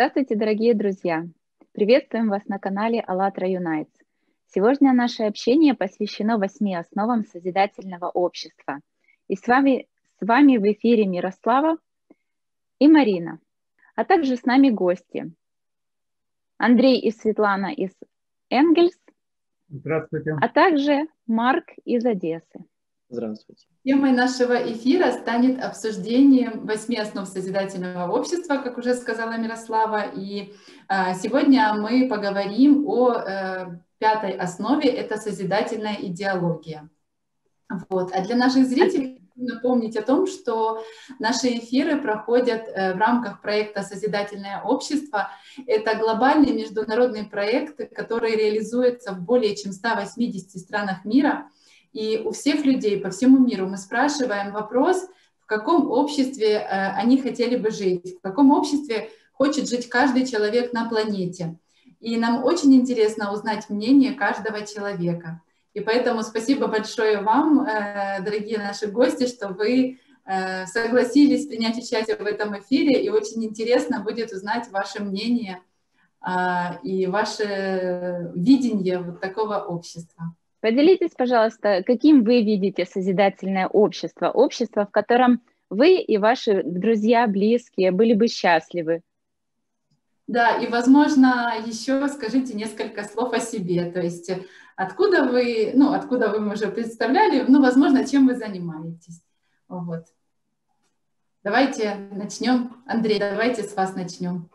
Здравствуйте, дорогие друзья! Приветствуем вас на канале АЛЛАТРА Unites. Сегодня наше общение посвящено восьми основам созидательного общества. И с вами, с вами в эфире Мирослава и Марина, а также с нами гости. Андрей и Светлана из Энгельс. Здравствуйте. А также Марк из Одессы. Здравствуйте. Темой нашего эфира станет обсуждение восьми основ созидательного общества, как уже сказала Мирослава. И э, сегодня мы поговорим о э, пятой основе, это созидательная идеология. Вот. А для наших зрителей напомнить о том, что наши эфиры проходят э, в рамках проекта «Созидательное общество». Это глобальный международный проект, который реализуется в более чем 180 странах мира – и у всех людей по всему миру мы спрашиваем вопрос, в каком обществе э, они хотели бы жить, в каком обществе хочет жить каждый человек на планете. И нам очень интересно узнать мнение каждого человека. И поэтому спасибо большое вам, э, дорогие наши гости, что вы э, согласились принять участие в этом эфире. И очень интересно будет узнать ваше мнение и ваше видение вот такого общества. Поделитесь, пожалуйста, каким вы видите созидательное общество, общество, в котором вы и ваши друзья, близкие были бы счастливы. Да, и, возможно, еще скажите несколько слов о себе, то есть откуда вы, ну, откуда вы уже представляли, ну, возможно, чем вы занимаетесь. Вот. Давайте начнем. Андрей, давайте с вас начнем.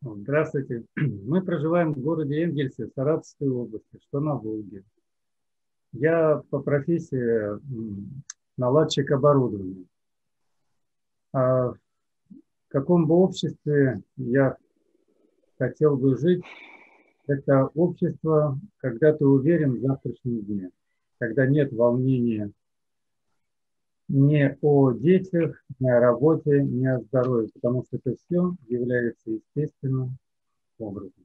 Здравствуйте. Мы проживаем в городе Энгельсе, Саратовской области, что на Волге. Я по профессии наладчик оборудования. А в каком бы обществе я хотел бы жить, это общество, когда ты уверен в завтрашнем дне, когда нет волнения не о детях, не о работе, не о здоровье, потому что это все является естественным образом.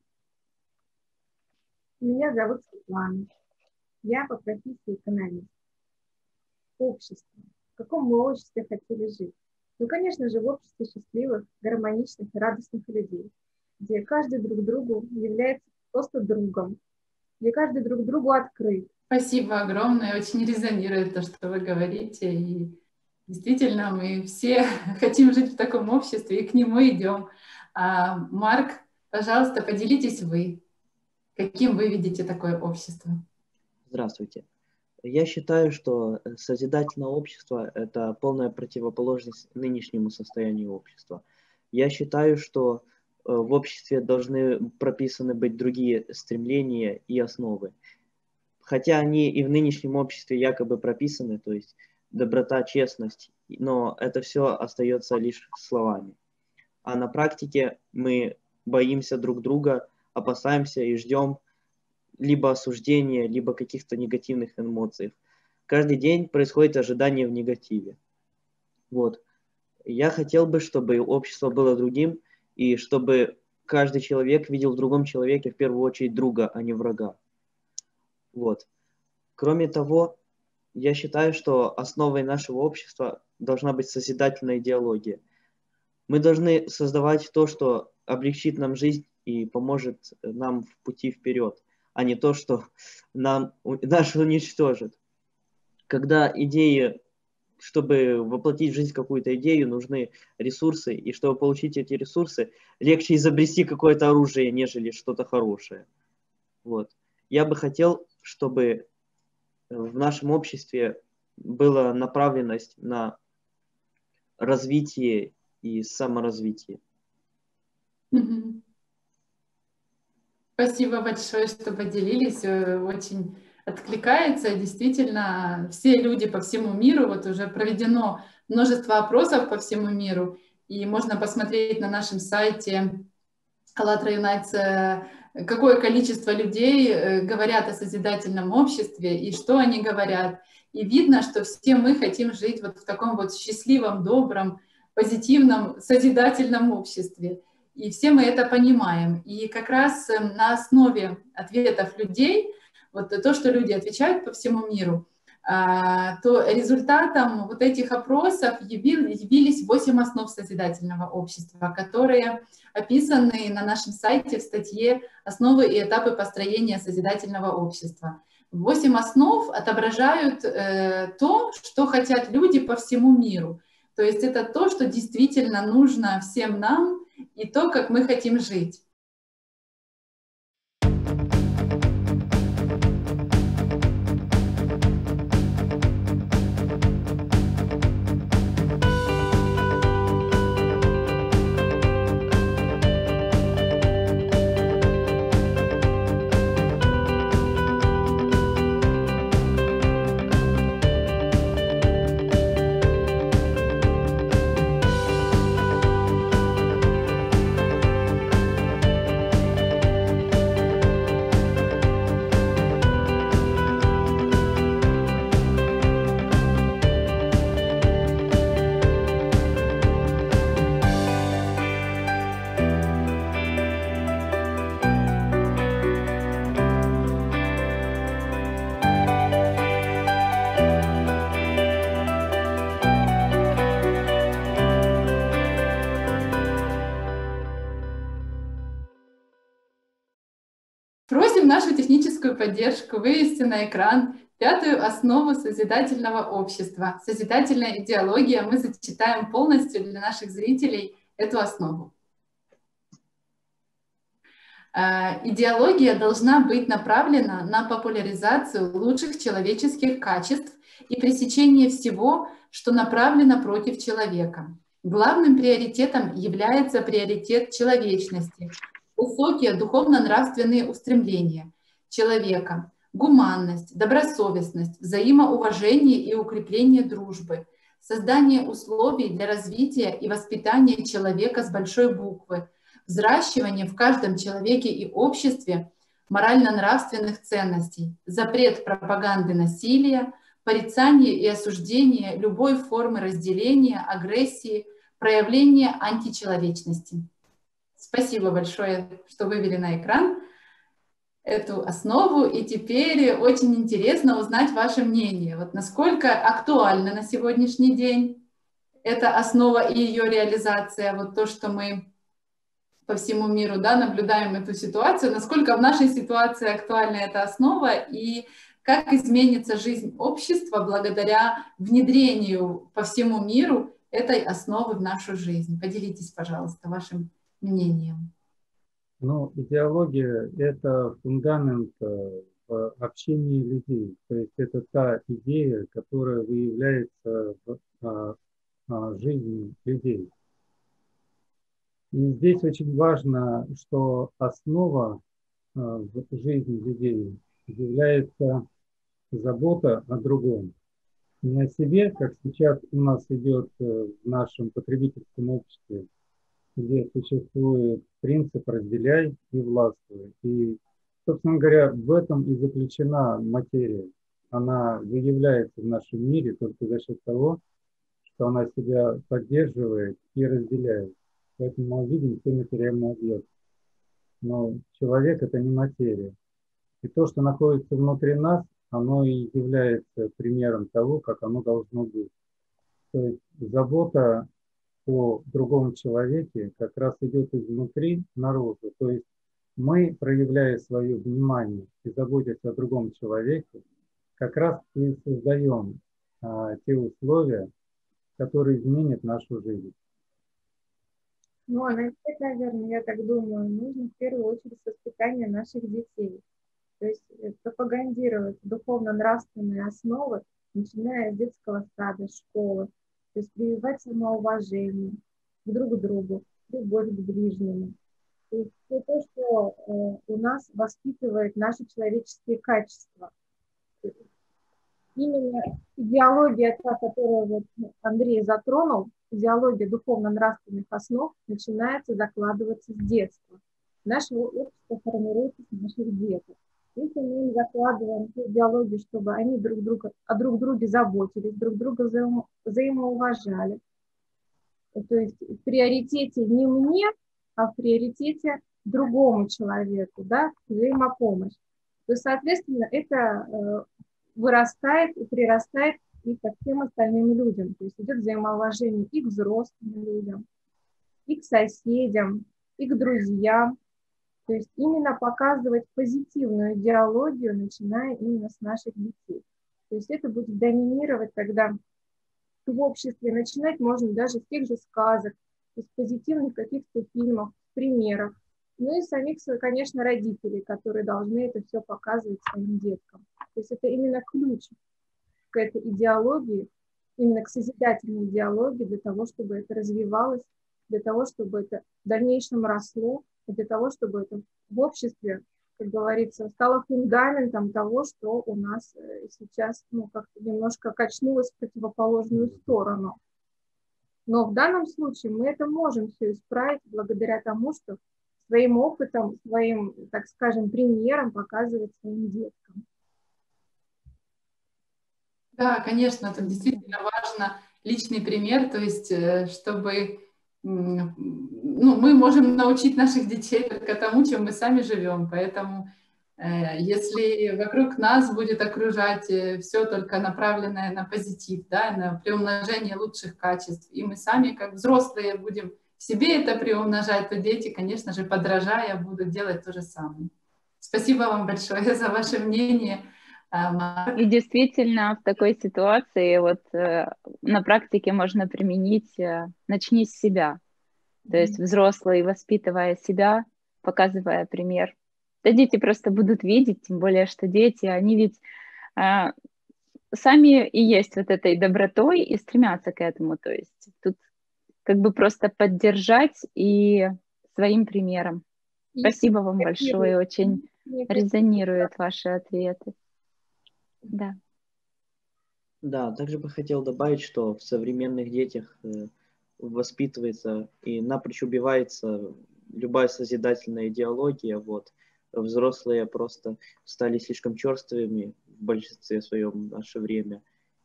Меня зовут Светлана. Я по профессии экономист. Общество. В каком мы обществе хотели жить? Ну, конечно же, в обществе счастливых, гармоничных и радостных людей, где каждый друг другу является просто другом, где каждый друг другу открыт, Спасибо огромное, очень резонирует то, что вы говорите. И действительно, мы все хотим жить в таком обществе и к нему идем. А, Марк, пожалуйста, поделитесь вы, каким вы видите такое общество. Здравствуйте. Я считаю, что созидательное общество – это полная противоположность нынешнему состоянию общества. Я считаю, что э, в обществе должны прописаны быть другие стремления и основы хотя они и в нынешнем обществе якобы прописаны, то есть доброта, честность, но это все остается лишь словами. А на практике мы боимся друг друга, опасаемся и ждем либо осуждения, либо каких-то негативных эмоций. Каждый день происходит ожидание в негативе. Вот. Я хотел бы, чтобы общество было другим, и чтобы каждый человек видел в другом человеке в первую очередь друга, а не врага. Вот. Кроме того, я считаю, что основой нашего общества должна быть созидательная идеология. Мы должны создавать то, что облегчит нам жизнь и поможет нам в пути вперед, а не то, что нам нас уничтожит. Когда идеи, чтобы воплотить в жизнь какую-то идею, нужны ресурсы, и чтобы получить эти ресурсы, легче изобрести какое-то оружие, нежели что-то хорошее. Вот. Я бы хотел, чтобы в нашем обществе была направленность на развитие и саморазвитие. Спасибо большое, что поделились. Э, очень откликается. Действительно, все люди по всему миру, вот уже проведено множество опросов по всему миру, и можно посмотреть на нашем сайте АЛЛАТРА Юнайтс какое количество людей э, говорят о созидательном обществе и что они говорят. И видно, что все мы хотим жить вот в таком вот счастливом, добром, позитивном, созидательном обществе. И все мы это понимаем. И как раз эм, на основе ответов людей, вот то, что люди отвечают по всему миру, то результатом вот этих опросов явились 8 основ созидательного общества, которые описаны на нашем сайте в статье «Основы и этапы построения созидательного общества». Восемь основ отображают э, то, что хотят люди по всему миру. То есть это то, что действительно нужно всем нам и то, как мы хотим жить. Нашу техническую поддержку вывести на экран пятую основу созидательного общества. Созидательная идеология. Мы зачитаем полностью для наших зрителей эту основу. Э, идеология должна быть направлена на популяризацию лучших человеческих качеств и пресечение всего, что направлено против человека. Главным приоритетом является приоритет человечности, высокие духовно-нравственные устремления человека, гуманность, добросовестность, взаимоуважение и укрепление дружбы, создание условий для развития и воспитания человека с большой буквы, взращивание в каждом человеке и обществе морально-нравственных ценностей, запрет пропаганды насилия, порицание и осуждение любой формы разделения, агрессии, проявления античеловечности. Спасибо большое, что вывели на экран эту основу, и теперь очень интересно узнать ваше мнение. Вот насколько актуальна на сегодняшний день эта основа и ее реализация, вот то, что мы по всему миру да, наблюдаем эту ситуацию, насколько в нашей ситуации актуальна эта основа и как изменится жизнь общества благодаря внедрению по всему миру этой основы в нашу жизнь. Поделитесь, пожалуйста, вашим мнением? Ну, идеология – это фундамент э, в общении людей. То есть это та идея, которая выявляется в а, а, жизни людей. И здесь очень важно, что основа а, в жизни людей является забота о другом. Не о себе, как сейчас у нас идет э, в нашем потребительском обществе, где существует принцип «разделяй и властвуй». И, собственно говоря, в этом и заключена материя. Она выявляется в нашем мире только за счет того, что она себя поддерживает и разделяет. Поэтому мы видим все материальные объекты. Но человек – это не материя. И то, что находится внутри нас, оно и является примером того, как оно должно быть. То есть забота о другом человеке как раз идет изнутри наружу. То есть мы, проявляя свое внимание и заботясь о другом человеке, как раз и создаем а, те условия, которые изменят нашу жизнь. Ну, а начать, наверное, я так думаю, нужно в первую очередь с воспитания наших детей. То есть э, пропагандировать духовно-нравственные основы, начиная с детского сада, школы, то есть прививать самоуважение к друг другу, любовь к ближнему. То есть все то, что э, у нас воспитывает наши человеческие качества. Именно идеология, та, которую вот Андрей затронул, идеология духовно-нравственных основ начинается закладываться с детства. Наше общество формируется с наших деток. Если мы им закладываем ту идеологию, чтобы они друг друга, о друг друге заботились, друг друга взаимо, взаимоуважали, то есть в приоритете не мне, а в приоритете другому человеку, да, взаимопомощь, то, соответственно, это э, вырастает и прирастает и ко всем остальным людям. То есть идет взаимоуважение и к взрослым людям, и к соседям, и к друзьям. То есть именно показывать позитивную идеологию, начиная именно с наших детей. То есть это будет доминировать тогда в обществе. Начинать можно даже с тех же сказок, из позитивных каких-то фильмов, примеров. Ну и самих, конечно, родителей, которые должны это все показывать своим деткам. То есть это именно ключ к этой идеологии, именно к созидательной идеологии для того, чтобы это развивалось, для того, чтобы это в дальнейшем росло, для того, чтобы это в обществе, как говорится, стало фундаментом того, что у нас э, сейчас ну, как-то немножко качнулось в противоположную сторону. Но в данном случае мы это можем все исправить благодаря тому, что своим опытом, своим, так скажем, примером показывать своим деткам. Да, конечно, это действительно важно, личный пример, то есть э, чтобы ну, мы можем научить наших детей только тому, чем мы сами живем, поэтому э, если вокруг нас будет окружать э, все только направленное на позитив, да, на приумножение лучших качеств, и мы сами, как взрослые, будем себе это приумножать, то дети, конечно же, подражая, будут делать то же самое. Спасибо вам большое за ваше мнение. И действительно, в такой ситуации вот э, на практике можно применить э, «начни с себя». То есть взрослый, воспитывая себя, показывая пример. Да дети просто будут видеть, тем более, что дети, они ведь э, сами и есть вот этой добротой и стремятся к этому. То есть тут как бы просто поддержать и своим примером. И Спасибо вам большое, очень резонируют ваши ответы. Да. Да, также бы хотел добавить, что в современных детях э, воспитывается и напрочь убивается любая созидательная идеология. Вот. Взрослые просто стали слишком черствыми в большинстве своем в наше время.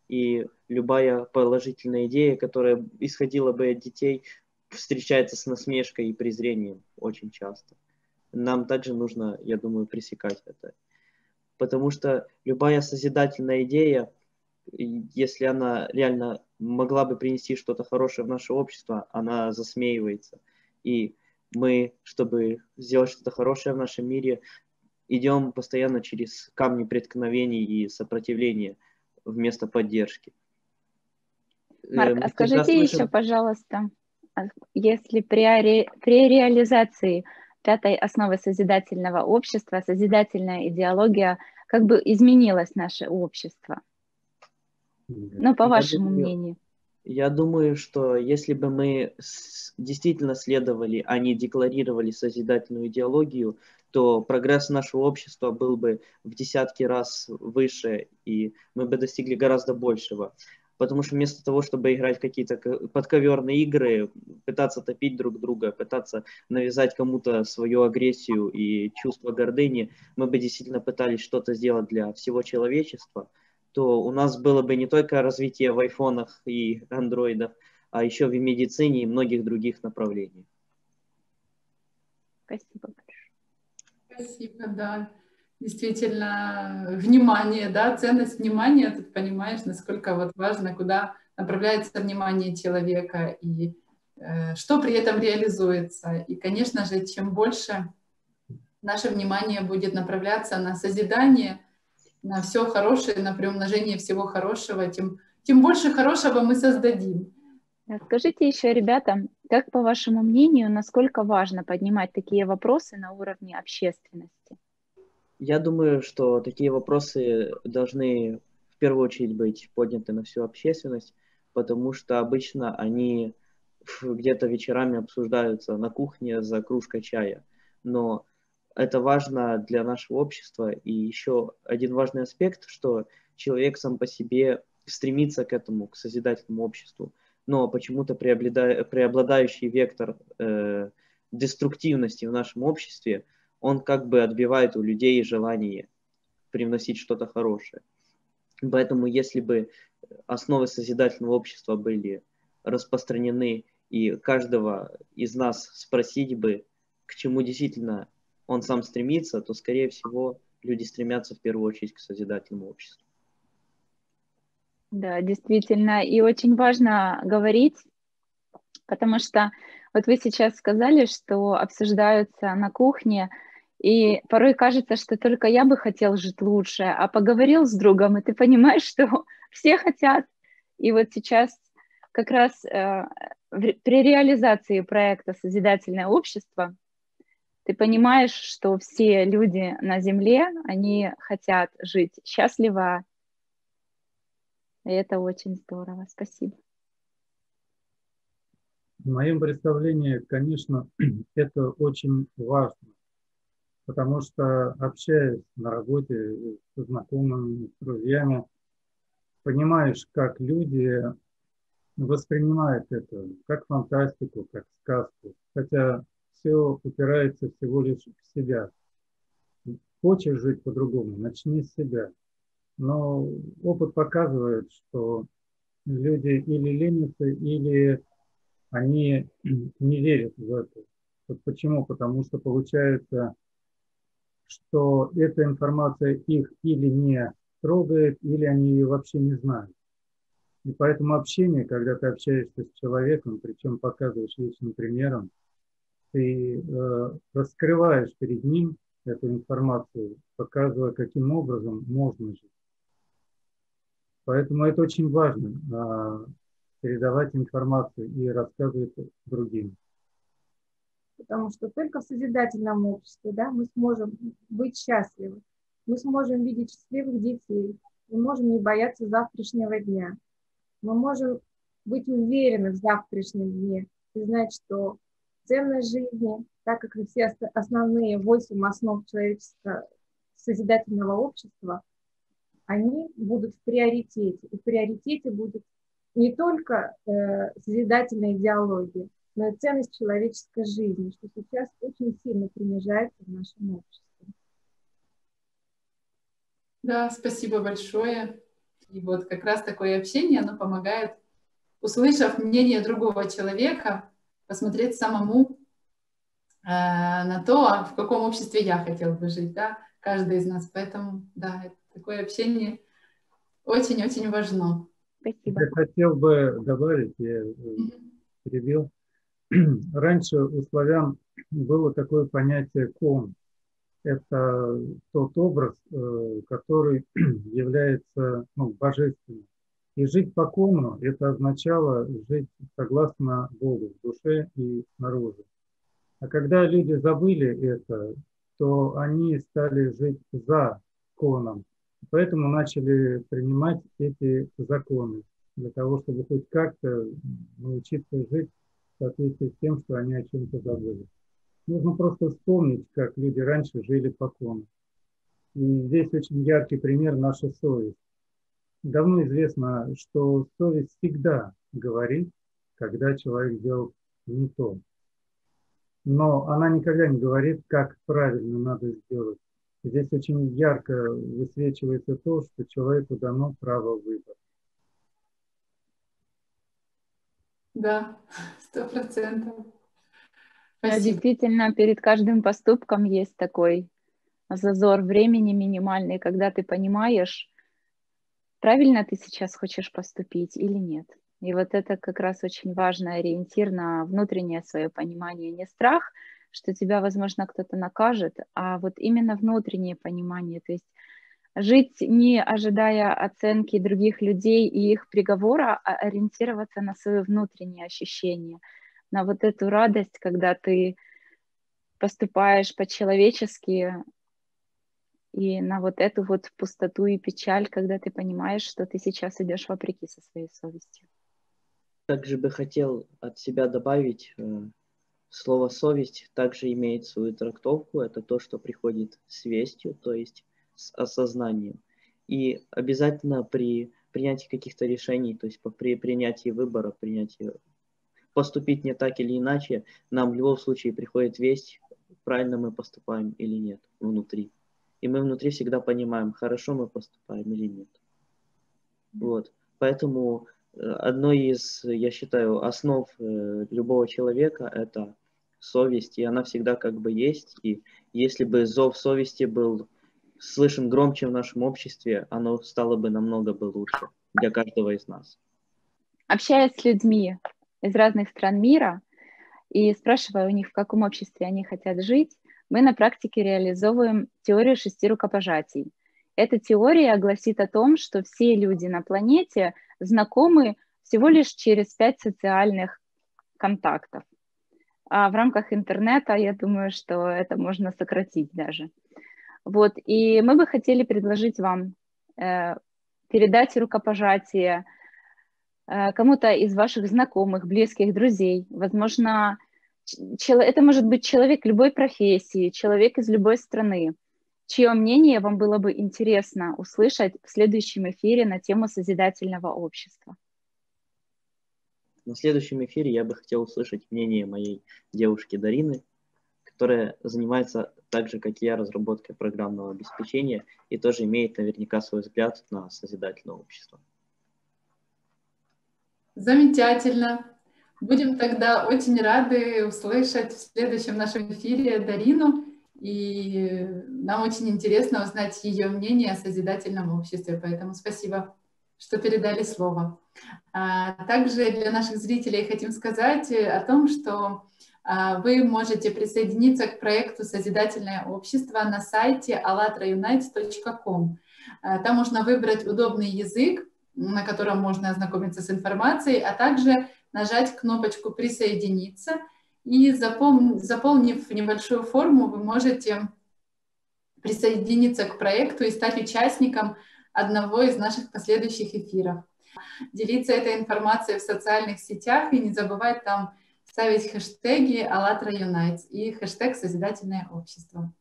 И любая положительная идея, которая исходила бы от детей, встречается с насмешкой и презрением очень часто. Нам также нужно, я думаю, пресекать это потому что любая созидательная идея, если она реально могла бы принести что-то хорошее в наше общество, она засмеивается. И мы, чтобы сделать что-то хорошее в нашем мире, идем постоянно через камни преткновений и сопротивления вместо поддержки. Марк, эм, а скажите слышим... еще, пожалуйста, а если при, ре... при реализации пятой основы созидательного общества, созидательная идеология, как бы изменилось наше общество? Ну, по я вашему думаю, мнению. Я думаю, что если бы мы действительно следовали, а не декларировали созидательную идеологию, то прогресс нашего общества был бы в десятки раз выше, и мы бы достигли гораздо большего. Потому что вместо того, чтобы играть в какие-то подковерные игры, пытаться топить друг друга, пытаться навязать кому-то свою агрессию и чувство гордыни, мы бы действительно пытались что-то сделать для всего человечества, то у нас было бы не только развитие в айфонах и андроидах, а еще в медицине и многих других направлениях. Спасибо большое. Спасибо, да действительно внимание, да, ценность внимания, тут понимаешь, насколько вот важно, куда направляется внимание человека и э, что при этом реализуется. И, конечно же, чем больше наше внимание будет направляться на созидание, на все хорошее, на приумножение всего хорошего, тем, тем больше хорошего мы создадим. Скажите еще, ребята, как по вашему мнению, насколько важно поднимать такие вопросы на уровне общественности? Я думаю, что такие вопросы должны в первую очередь быть подняты на всю общественность, потому что обычно они где-то вечерами обсуждаются на кухне за кружкой чая. Но это важно для нашего общества. И еще один важный аспект, что человек сам по себе стремится к этому, к созидательному обществу. Но почему-то преобладающий вектор э, деструктивности в нашем обществе – он как бы отбивает у людей желание привносить что-то хорошее. Поэтому если бы основы созидательного общества были распространены, и каждого из нас спросить бы, к чему действительно он сам стремится, то, скорее всего, люди стремятся в первую очередь к созидательному обществу. Да, действительно. И очень важно говорить, потому что вот вы сейчас сказали, что обсуждаются на кухне, и порой кажется, что только я бы хотел жить лучше, а поговорил с другом, и ты понимаешь, что все хотят. И вот сейчас как раз э, при реализации проекта «Созидательное общество» ты понимаешь, что все люди на Земле, они хотят жить счастливо, и это очень здорово. Спасибо. В моем представлении, конечно, это очень важно, потому что общаясь на работе с знакомыми, с друзьями, понимаешь, как люди воспринимают это, как фантастику, как сказку, хотя все упирается всего лишь в себя. Хочешь жить по-другому, начни с себя. Но опыт показывает, что люди или ленятся, или они не верят в это. Вот почему? Потому что получается, что эта информация их или не трогает, или они ее вообще не знают. И поэтому общение, когда ты общаешься с человеком, причем показываешь личным примером, ты э, раскрываешь перед ним эту информацию, показывая, каким образом можно жить. Поэтому это очень важно, э, передавать информацию и рассказывать другим. Потому что только в созидательном обществе да, мы сможем быть счастливы, мы сможем видеть счастливых детей, мы можем не бояться завтрашнего дня, мы можем быть уверены в завтрашнем дне и знать, что ценность жизни, так как все основные восемь основ человеческого созидательного общества, они будут в приоритете. И в приоритете будет не только э, созидательная идеология, но и ценность человеческой жизни, что сейчас очень сильно принижается в нашем обществе. Да, спасибо большое. И вот как раз такое общение, оно помогает, услышав мнение другого человека, посмотреть самому э, на то, в каком обществе я хотел бы жить, да, каждый из нас. Поэтому, да, такое общение очень-очень важно. Спасибо. Я хотел бы добавить, я перебил. Раньше у славян было такое понятие кон. Это тот образ, э, который является ну, божественным. И жить по кону – это означало жить согласно Богу в душе и снаружи. А когда люди забыли это, то они стали жить за коном. Поэтому начали принимать эти законы для того, чтобы хоть как-то научиться жить в соответствии с тем, что они о чем-то забыли. Нужно просто вспомнить, как люди раньше жили по кону. И здесь очень яркий пример – наша совесть давно известно, что совесть всегда говорит, когда человек сделал не то. Но она никогда не говорит, как правильно надо сделать. Здесь очень ярко высвечивается то, что человеку дано право выбора. Да, сто процентов. Да, действительно, перед каждым поступком есть такой зазор времени минимальный, когда ты понимаешь, правильно ты сейчас хочешь поступить или нет. И вот это как раз очень важный ориентир на внутреннее свое понимание, не страх, что тебя, возможно, кто-то накажет, а вот именно внутреннее понимание, то есть жить не ожидая оценки других людей и их приговора, а ориентироваться на свои внутренние ощущения, на вот эту радость, когда ты поступаешь по-человечески, и на вот эту вот пустоту и печаль, когда ты понимаешь, что ты сейчас идешь вопреки со своей совестью. Также бы хотел от себя добавить, э, слово «совесть» также имеет свою трактовку. Это то, что приходит с вестью, то есть с осознанием. И обязательно при принятии каких-то решений, то есть при принятии выбора, принятии поступить не так или иначе, нам в любом случае приходит весть, правильно мы поступаем или нет внутри и мы внутри всегда понимаем, хорошо мы поступаем или нет. Вот. Поэтому э, одной из, я считаю, основ э, любого человека – это совесть, и она всегда как бы есть. И если бы зов совести был слышен громче в нашем обществе, оно стало бы намного бы лучше. для каждого из нас. Общаясь с людьми из разных стран мира и спрашивая у них, в каком обществе они хотят жить, мы на практике реализовываем теорию шести рукопожатий. Эта теория гласит о том, что все люди на планете знакомы всего лишь через пять социальных контактов. А в рамках интернета, я думаю, что это можно сократить даже. Вот, и мы бы хотели предложить вам э, передать рукопожатие э, кому-то из ваших знакомых, близких, друзей. Возможно, это может быть человек любой профессии, человек из любой страны, чье мнение вам было бы интересно услышать в следующем эфире на тему созидательного общества. На следующем эфире я бы хотел услышать мнение моей девушки Дарины, которая занимается так же, как и я, разработкой программного обеспечения и тоже имеет наверняка свой взгляд на созидательное общество. Замечательно. Будем тогда очень рады услышать в следующем нашем эфире Дарину, и нам очень интересно узнать ее мнение о созидательном обществе, поэтому спасибо, что передали слово. А, также для наших зрителей хотим сказать о том, что а, вы можете присоединиться к проекту «Созидательное общество» на сайте allatraunites.com. А, там можно выбрать удобный язык, на котором можно ознакомиться с информацией, а также нажать кнопочку «Присоединиться», и заполнив небольшую форму, вы можете присоединиться к проекту и стать участником одного из наших последующих эфиров. Делиться этой информацией в социальных сетях и не забывать там ставить хэштеги «АЛЛАТРА Юнайтс» и хэштег «Созидательное общество».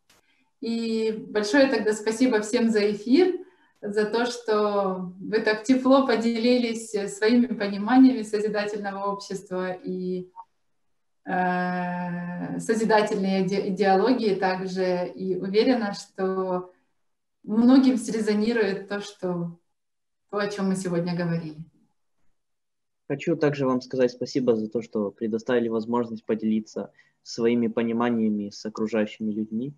И большое тогда спасибо всем за эфир, за то, что вы так тепло поделились своими пониманиями созидательного общества и э, созидательной идеологии также. И уверена, что многим срезонирует то, что то, о чем мы сегодня говорили. Хочу также вам сказать спасибо за то, что предоставили возможность поделиться своими пониманиями с окружающими людьми.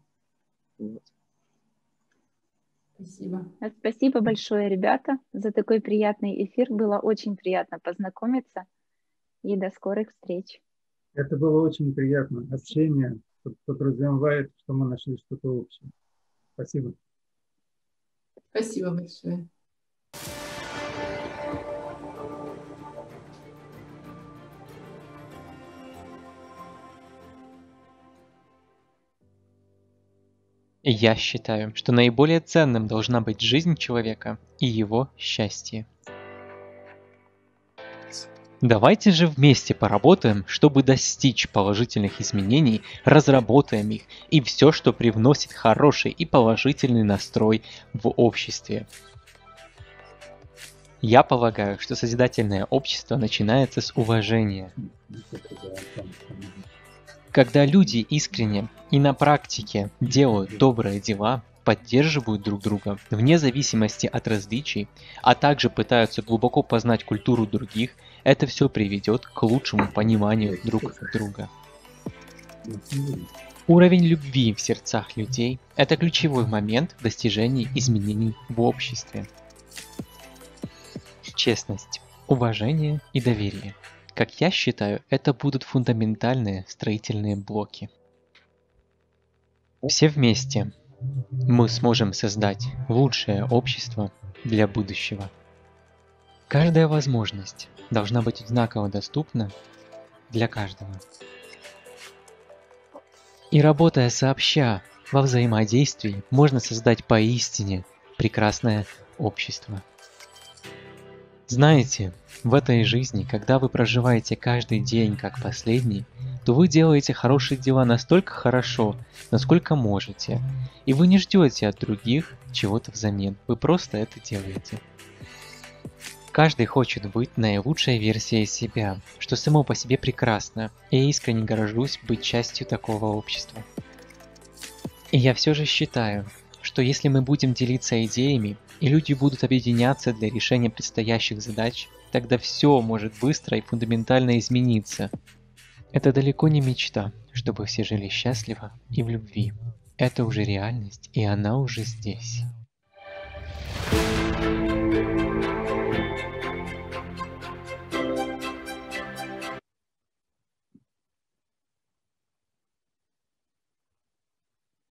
Вот. Спасибо. Спасибо большое, ребята, за такой приятный эфир. Было очень приятно познакомиться. И до скорых встреч. Это было очень приятно. Общение подразумевает, что мы нашли что-то общее. Спасибо. Спасибо большое. Я считаю, что наиболее ценным должна быть жизнь человека и его счастье. Давайте же вместе поработаем, чтобы достичь положительных изменений, разработаем их и все, что привносит хороший и положительный настрой в обществе. Я полагаю, что созидательное общество начинается с уважения. Когда люди искренне и на практике делают добрые дела, поддерживают друг друга вне зависимости от различий, а также пытаются глубоко познать культуру других, это все приведет к лучшему пониманию друг друга. Уровень любви в сердцах людей – это ключевой момент в достижении изменений в обществе. Честность, уважение и доверие – как я считаю, это будут фундаментальные строительные блоки. Все вместе мы сможем создать лучшее общество для будущего. Каждая возможность должна быть одинаково доступна для каждого. И работая сообща во взаимодействии, можно создать поистине прекрасное общество. Знаете, в этой жизни, когда вы проживаете каждый день как последний, то вы делаете хорошие дела настолько хорошо, насколько можете, и вы не ждете от других чего-то взамен, вы просто это делаете. Каждый хочет быть наилучшей версией себя, что само по себе прекрасно, и я искренне горжусь быть частью такого общества. И я все же считаю, что если мы будем делиться идеями, и люди будут объединяться для решения предстоящих задач, тогда все может быстро и фундаментально измениться. Это далеко не мечта, чтобы все жили счастливо и в любви. Это уже реальность, и она уже здесь.